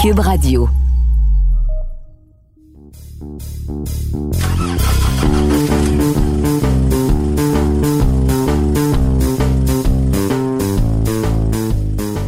Cube Radio.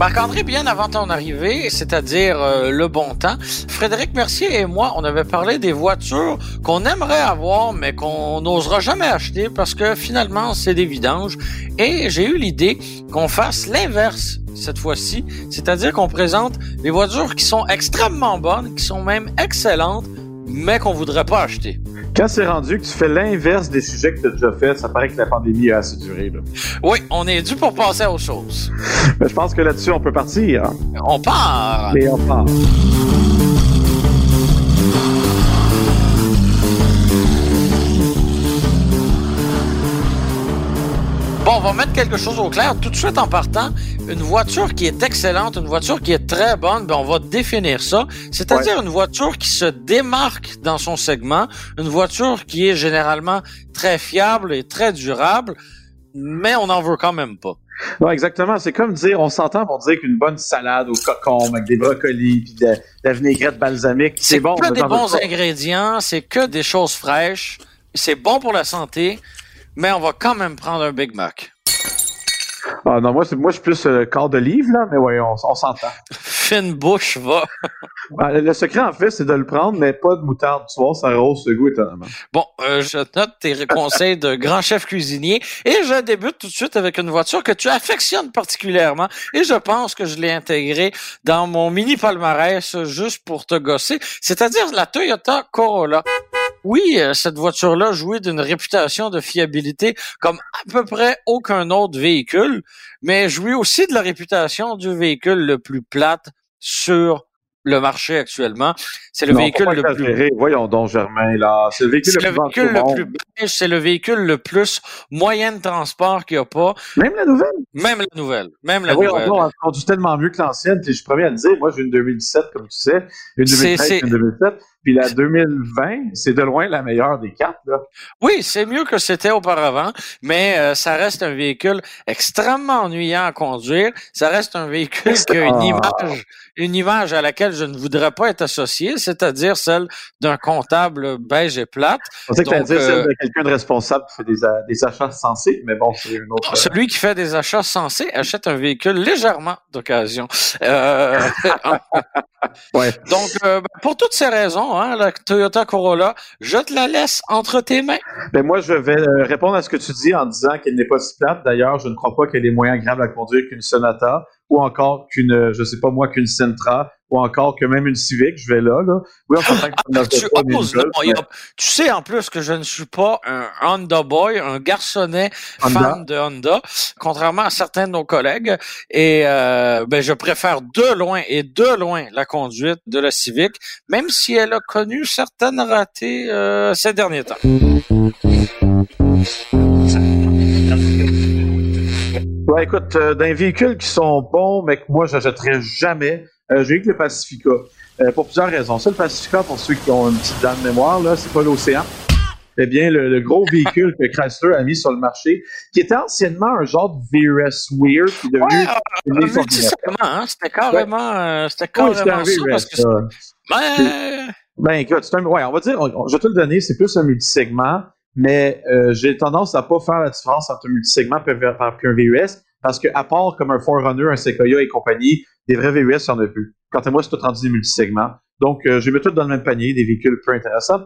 Marc-André, bien avant ton arrivée, c'est-à-dire euh, le bon temps, Frédéric Mercier et moi, on avait parlé des voitures qu'on aimerait avoir, mais qu'on n'osera jamais acheter parce que finalement, c'est des vidanges. Et j'ai eu l'idée qu'on fasse l'inverse cette fois-ci, c'est-à-dire qu'on présente des voitures qui sont extrêmement bonnes, qui sont même excellentes, mais qu'on voudrait pas acheter. Quand c'est rendu que tu fais l'inverse des sujets que tu as déjà fait, ça paraît que la pandémie a assez duré. Là. Oui, on est dû pour passer à autre chose. Mais je pense que là-dessus, on peut partir. On part. Et on part. Bon, on va mettre quelque chose au clair tout de suite en partant. Une voiture qui est excellente, une voiture qui est très bonne, ben on va définir ça. C'est-à-dire une voiture qui se démarque dans son segment, une voiture qui est généralement très fiable et très durable, mais on n'en veut quand même pas. Ouais, exactement. C'est comme dire, on s'entend pour dire qu'une bonne salade au cocon avec des brocolis puis de, la vinaigrette balsamique, c'est bon. C'est que des bons ingrédients, c'est que des choses fraîches, c'est bon pour la santé, mais on va quand même prendre un Big Mac. Ah non, moi, moi je suis plus euh, corps de livre, là, mais oui, on, on s'entend. Fine bouche, va. Ah, le secret, en fait, c'est de le prendre, mais pas de moutarde. Tu vois, ça rehausse le goût étonnamment. Bon, euh, je note tes conseils de grand chef cuisinier et je débute tout de suite avec une voiture que tu affectionnes particulièrement et je pense que je l'ai intégrée dans mon mini palmarès juste pour te gosser, c'est-à-dire la Toyota Corolla. Oui, euh, cette voiture-là jouit d'une réputation de fiabilité comme à peu près aucun autre véhicule, mais jouit aussi de la réputation du véhicule le plus plate sur le marché actuellement. C'est le Non, véhicule le plus. Voyons donc, Germain, là. C'est le véhicule le le véhicule le monde. plus beige, c'est le véhicule le plus moyen de transport qu'il n'y a pas. Même la nouvelle? Même la nouvelle. Même la voyons nouvelle. donc, elle conduit tellement mieux que l'ancienne. Je suis premier à le dire. Moi, j'ai une 2017, comme tu sais. Une C'est- 2013, c'est- une 2007. Puis la 2020, c'est de loin la meilleure des quatre, là. Oui, c'est mieux que c'était auparavant, mais euh, ça reste un véhicule extrêmement ennuyant à conduire. Ça reste un véhicule qui a une image, une image à laquelle je ne voudrais pas être associé, c'est-à-dire celle d'un comptable beige et plate. Je pensais que tu dire euh, celle de quelqu'un de responsable qui fait des, achats sensés, mais bon, c'est une autre. Oh, Celui qui fait des achats sensés achète un véhicule légèrement d'occasion. Euh, Ouais. donc, ben, pour toutes ces raisons, hein, la Toyota Corolla, je te la laisse entre tes mains. Ben moi, je vais euh, répondre à ce que tu dis en disant qu'elle n'est pas si plate. D'ailleurs, je ne crois pas qu'elle est moins agréable à conduire qu'une Sonata ou encore qu'une, euh, je sais pas moi, qu'une Sentra ou encore que même une Civic. Je vais là, là. Oui, on s'entend ne Tu tu sais en plus que je ne suis pas un Honda boy, un garçonnet Honda. fan de Honda, contrairement à certains de nos collègues. Et euh, ben, je préfère de loin et de loin la conduite de la Civic, même si elle a connu certaines ratées euh, ces derniers temps. Ouais, écoute, euh, d'un véhicule qui sont bons, mais que moi, j'achèterais jamais, euh, j'ai eu que le Pacifica. Euh, pour plusieurs raisons. Ça, le Pacifica, pour ceux qui ont une petite dent de mémoire, là, c'est pas l'océan. Eh bien, le, le gros véhicule que Chrysler a mis sur le marché, qui était anciennement un genre de VRS Weird, qui est devenu Ouais, hein, c'était carrément, euh, c'était Oui, carrément un ça. VRS, Parce que ça. Ben, Ben écoute, c'est un, ouais, on va dire, on- je vais te le donner, c'est plus un multisegment, mais euh, j'ai tendance à pas faire la différence entre un multisegment et un VUS, parce que à part comme un Forerunner, un Sequoia et compagnie, des vrais VUS, il y en a plus. Quant à moi, c'est tout rendu des multisegments. Donc, euh, je mets tous dans le même panier, des véhicules peu intéressants.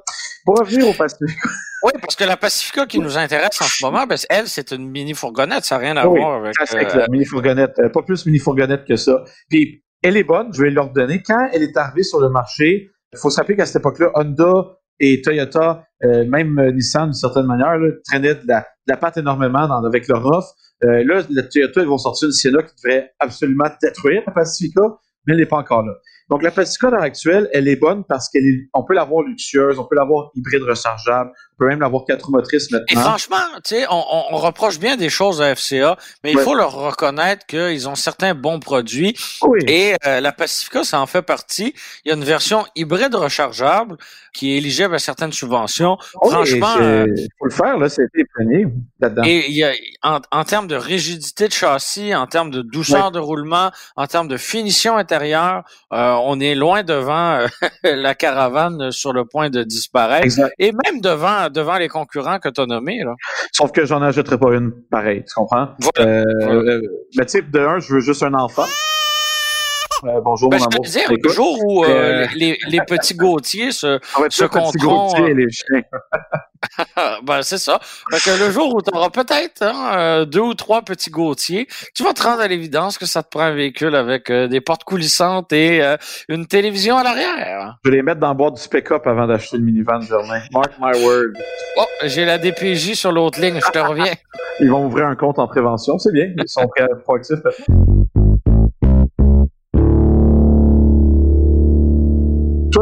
Pour revenir au Pacific, oui, parce que la Pacifica qui nous intéresse en ce moment, ben, elle, c'est une mini fourgonnette, ça n'a rien à Oui, voir avec. c'est euh, clair, mini fourgonnette, euh, pas plus mini fourgonnette que ça. Puis, elle est bonne, je vais leur donner. Quand elle est arrivée sur le marché, il faut se rappeler qu'à cette époque-là, Honda et Toyota, euh, même Nissan d'une certaine manière, là, traînaient de la, de la patte énormément avec leur offre. Euh, là, la Toyota, ils vont sortir une Sienna qui devrait absolument détruire la Pacifica, mais elle n'est pas encore là. Donc, la Pacifica à l'heure actuelle, elle est bonne parce qu'elle est, on peut l'avoir luxueuse, on peut l'avoir hybride rechargeable, peut même l'avoir quatre motrices maintenant. Et franchement, tu sais, on, on, reproche bien des choses à FCA, mais il faut leur reconnaître qu'ils ont certains bons produits. Oui. Et euh, la Pacifica, ça en fait partie. Il y a une version hybride rechargeable qui est éligible à certaines subventions. franchement, il euh, faut le faire là, c'était premier là-dedans. Et il y a en, en, termes de rigidité de châssis, en termes de douceur de roulement, en termes de finition intérieure, euh, on est loin devant la caravane sur le point de disparaître. Et même devant devant les concurrents que tu as nommés. Là. Sauf que j'en achèterai pas une pareille, tu comprends? Euh, euh, le type de un, je veux juste un enfant. Euh, bonjour, ben, mon amour. Disais, le jour où euh, les, les, petits Gautier se, se compteront... les chiens. ben, c'est ça. que le jour où tu auras peut-être hein, deux ou trois petits Gautier, tu vas te rendre à l'évidence que ça te prend un véhicule avec des portes coulissantes et une télévision à l'arrière. Je vais les mettre dans le boîte du pick-up avant d'acheter le minivan, Germain. Mark my word. Oh, j'ai la DPJ sur l'autre ligne, je te reviens. Ils vont ouvrir un compte en prévention, c'est bien. Ils sont proactifs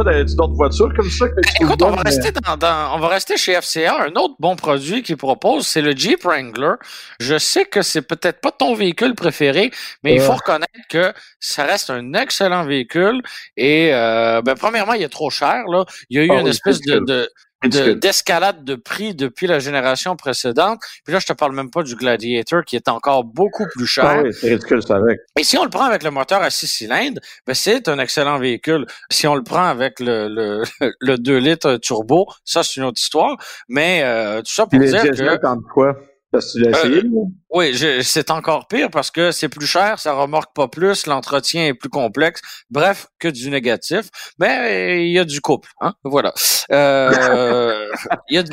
d'autres voitures comme ça? Écoute, on va, rester dans, on va rester chez FCA. Un autre bon produit qu'ils proposent, c'est le Jeep Wrangler. Je sais que c'est peut-être pas ton véhicule préféré, mais il faut reconnaître que ça reste un excellent véhicule. Et euh, ben, premièrement, il est trop cher. Là. Il y a eu ah une espèce de d'escalade de, prix depuis la génération précédente. Puis là, je te parle même pas du Gladiator qui est encore beaucoup plus cher. Ah oui, c'est ridicule, ça avec. Et si on le prend avec le moteur à six cylindres, ben c'est un excellent véhicule. Si on le prend avec le, le, le 2 litres turbo, ça c'est une autre histoire. Mais euh, tout ça pour dire que... quoi? Euh, oui, c'est encore pire parce que c'est plus cher, ça remorque pas plus, l'entretien est plus complexe. Bref, que du négatif. Mais il y a du couple, hein. Voilà. Euh, il y a, du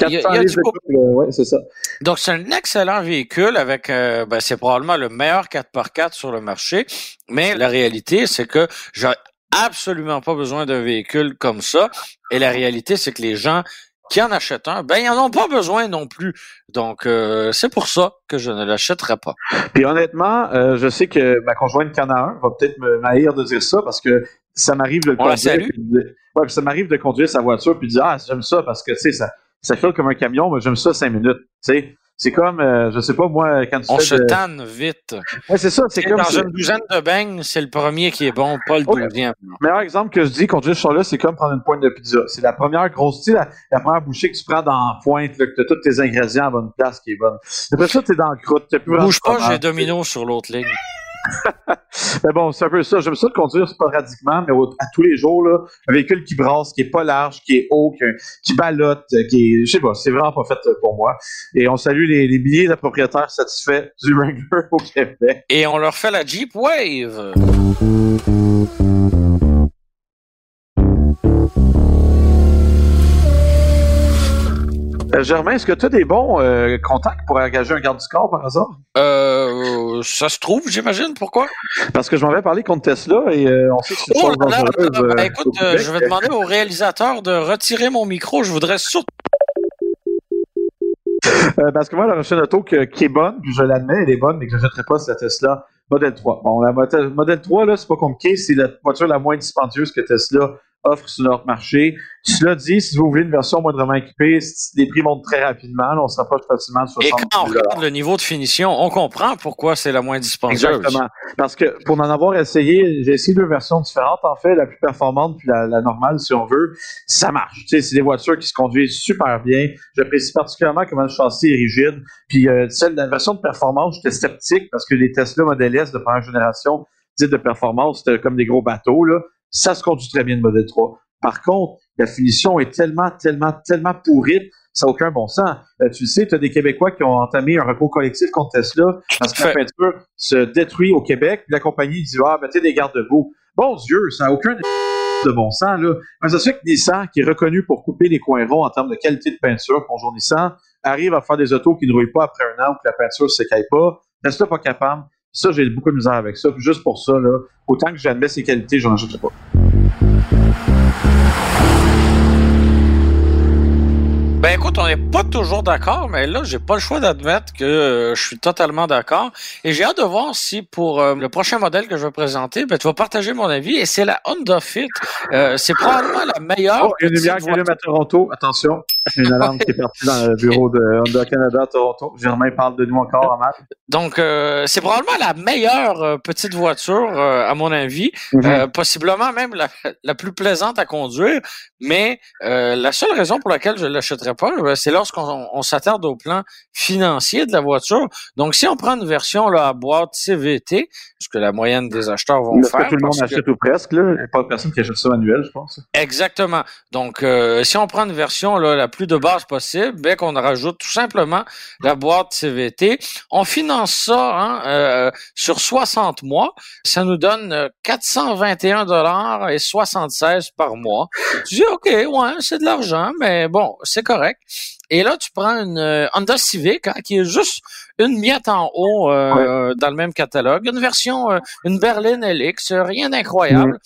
couple. Ouais, c'est ça. Donc c'est un excellent véhicule avec, euh, ben, c'est probablement le meilleur 4x4 sur le marché. Mais la réalité, c'est que j'ai absolument pas besoin d'un véhicule comme ça. Et la réalité, c'est que les gens qui en achètent un, ben ils en ont pas besoin non plus. Donc euh, c'est pour ça que je ne l'achèterai pas. Puis honnêtement, euh, je sais que ma conjointe qui en a un va peut-être me m'haïr de dire ça parce que ça m'arrive de conduire. ouais, ça m'arrive de conduire sa voiture puis de dire ah j'aime ça parce que tu sais ça ça fait comme un camion, mais j'aime ça cinq minutes. Tu sais, c'est comme, euh, je sais pas, moi, quand tu On se tanne vite. Ouais, c'est ça, c'est comme... Dans une douzaine de beignes, c'est le premier qui est bon, pas le deuxième. Meilleur exemple que je dis, conduire ce là c'est comme prendre une pointe de pizza. C'est la première grosse, tu la, la, première bouchée que tu prends dans la pointe, là, que tu as tous tes ingrédients à bonne place qui est bonne. Après ça, t'es dans le croûte. Bouge pas, j'ai domino sur l'autre ligne. Mais bon, c'est un peu ça. J'aime ça de conduire sporadiquement, mais à tous les jours, là, un véhicule qui brasse, qui est pas large, qui est haut, qui, qui ballotte, qui est, je sais pas, c'est vraiment pas fait pour moi. Et on salue les, les milliers de propriétaires satisfaits du Wrangler au Québec. Et on leur fait la Jeep Wave. Euh, Germain, est-ce que tu as des bons euh, contacts pour engager un garde du corps par hasard? Euh, ça se trouve, j'imagine. Pourquoi? Parce que je m'en vais parler contre Tesla et euh, on sait que c'est oh, là, ben, écoute, je vais demander au réalisateur de retirer mon micro. Je voudrais surtout euh, parce que moi, la machine auto qui est bonne, puis je l'admets, elle est bonne, mais que je n'achèterai pas, c'est la Tesla Model 3. Bon, la Model 3, là, c'est pas compliqué, c'est la voiture la moins dispendieuse que Tesla offre sur notre marché. Cela dit, si vous voulez une version moindrement équipée, les prix montent très rapidement. Là, on s'approche facilement de 60 Et quand on regarde le niveau de finition, on comprend pourquoi c'est la moins dispendieuse. Exactement. Parce que pour en avoir essayé, j'ai essayé deux versions différentes. En fait, la plus performante puis la, normale, si on veut, ça marche. Tu sais, c'est des voitures qui se conduisent super bien. J'apprécie particulièrement comment le châssis est rigide. Puis euh, celle, la version de performance, j'étais sceptique parce que les Tesla Model S de première génération, dites de performance, c'était comme des gros bateaux. Là ça se conduit très bien le modèle 3. Par contre, la finition est tellement, tellement, tellement pourrite, ça n'a aucun bon sens. Euh, tu le sais, tu as des Québécois qui ont entamé un recours collectif contre Tesla parce que la peinture se détruit au Québec, puis la compagnie dit Ah, mettez des garde-boue. Bon Dieu, ça n'a aucun de bon sens. Là. Mais ça se fait que Nissan, qui est reconnu pour couper les coins ronds en termes de qualité de peinture, bonjour Nissan, arrive à faire des autos qui ne roulent pas après un an, que la peinture ne s'écaille pas. Tesla pas capable. Ça, j'ai beaucoup de misère avec ça. juste pour ça, là, autant que j'admets ses qualités, j'en achèterai pas. Ben écoute, on n'est pas toujours d'accord, mais là, j'ai pas le choix d'admettre que euh, je suis totalement d'accord. Et j'ai hâte de voir si pour euh, le prochain modèle que je vais présenter, ben, tu vas partager mon avis. Et c'est la Honda Fit. Euh, c'est probablement la meilleure. Oh, une lumière à Toronto. Attention. Une alarme qui est partie dans le bureau de Honda Canada Toronto. Germain parle de nous encore en maths. Donc, euh, c'est probablement la meilleure euh, petite voiture, euh, à mon avis. Mhm. possiblement même la, la, plus plaisante à conduire. Mais la seule raison pour laquelle je ne l'achèterais pas, c'est lorsqu'on on, s'attarde au plan financier de la voiture. Donc, si on prend une version là, à boîte CVT, ce que la moyenne des acheteurs vont faire. que tout le monde achète ou presque. Là. Il n'y a pas de personne qui achète ça manuel, je pense. Exactement. Donc, si on prend une version là, la plus de base possible, bien qu'on rajoute tout simplement la boîte CVT. On finance ça hein, euh, sur 60 mois. Ça nous donne 421 dollars et 76 par mois. Tu dis, OK, ouais, c'est de l'argent, mais bon, c'est correct. Et là, tu prends une euh, Honda Civic hein, qui est juste une miette en haut euh, dans le même catalogue. Une version, euh, une berline LX, rien d'incroyable.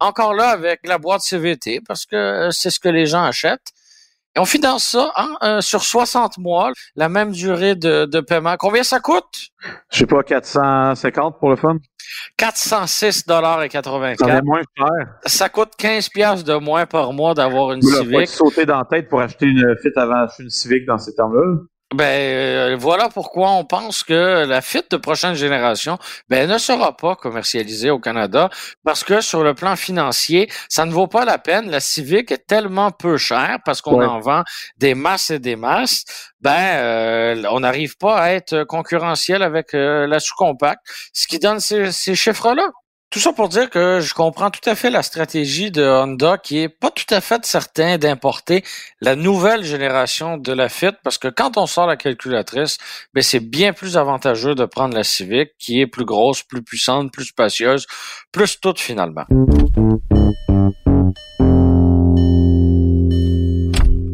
Encore là avec la boîte CVT parce que c'est ce que les gens achètent. Et on finance ça hein, euh, sur 60 mois, la même durée de, de paiement. Combien ça coûte? Je sais pas, 450 pour le fun? 406 dollars et 84. Ça moins cher. Ça coûte 15 pièces de moins par mois d'avoir une Civic. Sauter dans la tête pour acheter une Fit avant d'acheter une Civic dans ces termes-là? Ben euh, voilà pourquoi on pense que la Fit de prochaine génération ben, ne sera pas commercialisée au Canada parce que sur le plan financier, ça ne vaut pas la peine. La Civic est tellement peu chère parce qu'on en vend des masses et des masses. Ben euh, on n'arrive pas à être concurrentiel avec euh, la sous-compact, ce qui donne ces, ces chiffres-là. Tout ça pour dire que je comprends tout à fait la stratégie de Honda qui est pas tout à fait certain d'importer la nouvelle génération de la Fit parce que quand on sort la calculatrice, ben c'est bien plus avantageux de prendre la Civic qui est plus grosse, plus puissante, plus spacieuse, plus toute finalement.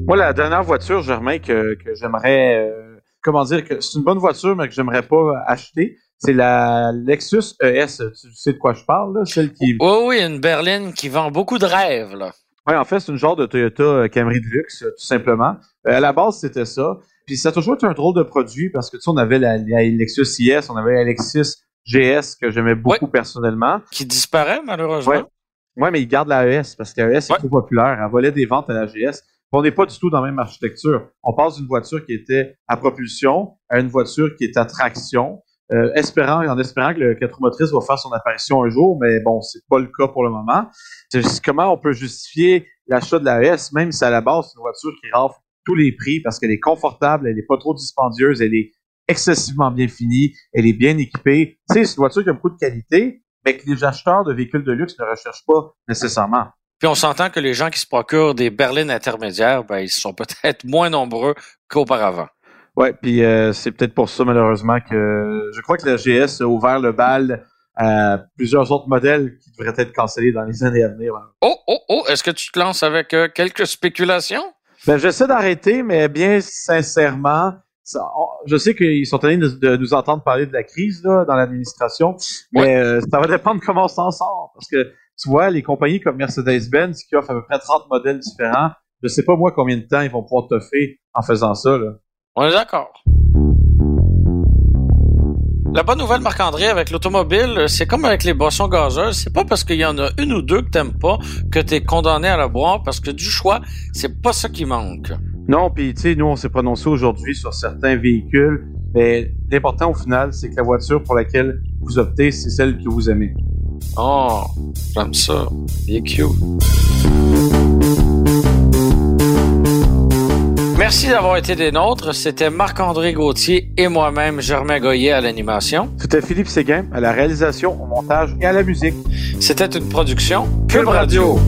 Moi, la dernière voiture, Germain, que, j'aimerais, euh, comment dire, que c'est une bonne voiture, mais que j'aimerais pas acheter, c'est la Lexus ES. Tu sais de quoi je parle, là? Celle qui. Oui, oui, une berline qui vend beaucoup de rêves, là. Oui, en fait, c'est une genre de Toyota Camry de luxe, tout simplement. Euh, à la base, c'était ça. Puis ça a toujours été un drôle de produit parce que tu sais, on avait la, Lexus IS, on avait la Lexus GS que j'aimais beaucoup personnellement. Qui disparaît malheureusement. Ouais. ouais, mais ils gardent la ES parce que la ES est trop populaire. Elle volait des ventes à la GS. On n'est pas du tout dans la même architecture. On passe d'une voiture qui était à propulsion à une voiture qui est à traction. Euh, espérant, en espérant que le 4 motrice va faire son apparition un jour, mais bon, c'est pas le cas pour le moment. Comment on peut justifier l'achat de la S, même si à la base, c'est une voiture qui rafle tous les prix parce qu'elle est confortable, elle est pas trop dispendieuse, elle est excessivement bien finie, elle est bien équipée. C'est une voiture qui a beaucoup de qualité, mais que les acheteurs de véhicules de luxe ne recherchent pas nécessairement. Puis on s'entend que les gens qui se procurent des berlines intermédiaires, ben, ils sont peut-être moins nombreux qu'auparavant. Ouais, puis euh, c'est peut-être pour ça malheureusement que je crois que la GS a ouvert le bal à plusieurs autres modèles qui devraient être cancellés dans les années à venir. Oh, oh, oh, est-ce que tu te lances avec euh, quelques spéculations? Ben, j'essaie d'arrêter, mais bien sincèrement, je sais qu'ils sont allés de, nous entendre parler de la crise là, dans l'administration, mais euh, ça va dépendre comment on s'en sort. Parce que tu vois, les compagnies comme Mercedes-Benz qui offrent à peu près 30 modèles différents, je sais pas moi combien de temps ils vont pouvoir toffer en faisant ça. Là. On est d'accord. La bonne nouvelle, Marc-André, avec l'automobile, c'est comme avec les boissons gazeuses. C'est pas parce qu'il y en a une ou deux que t'aimes pas que t'es condamné à la boire, parce que du choix, c'est pas ça qui manque. Non, puis tu sais, nous, on s'est prononcé aujourd'hui sur certains véhicules, mais l'important au final, c'est que la voiture pour laquelle vous optez, c'est celle que vous aimez. Oh, j'aime ça. Il est cute. Merci d'avoir été des nôtres. C'était Marc-André Gauthier et moi-même, Germain Goyer à l'animation. C'était Philippe Séguin à la réalisation, au montage et à la musique. C'était une production Cube Radio.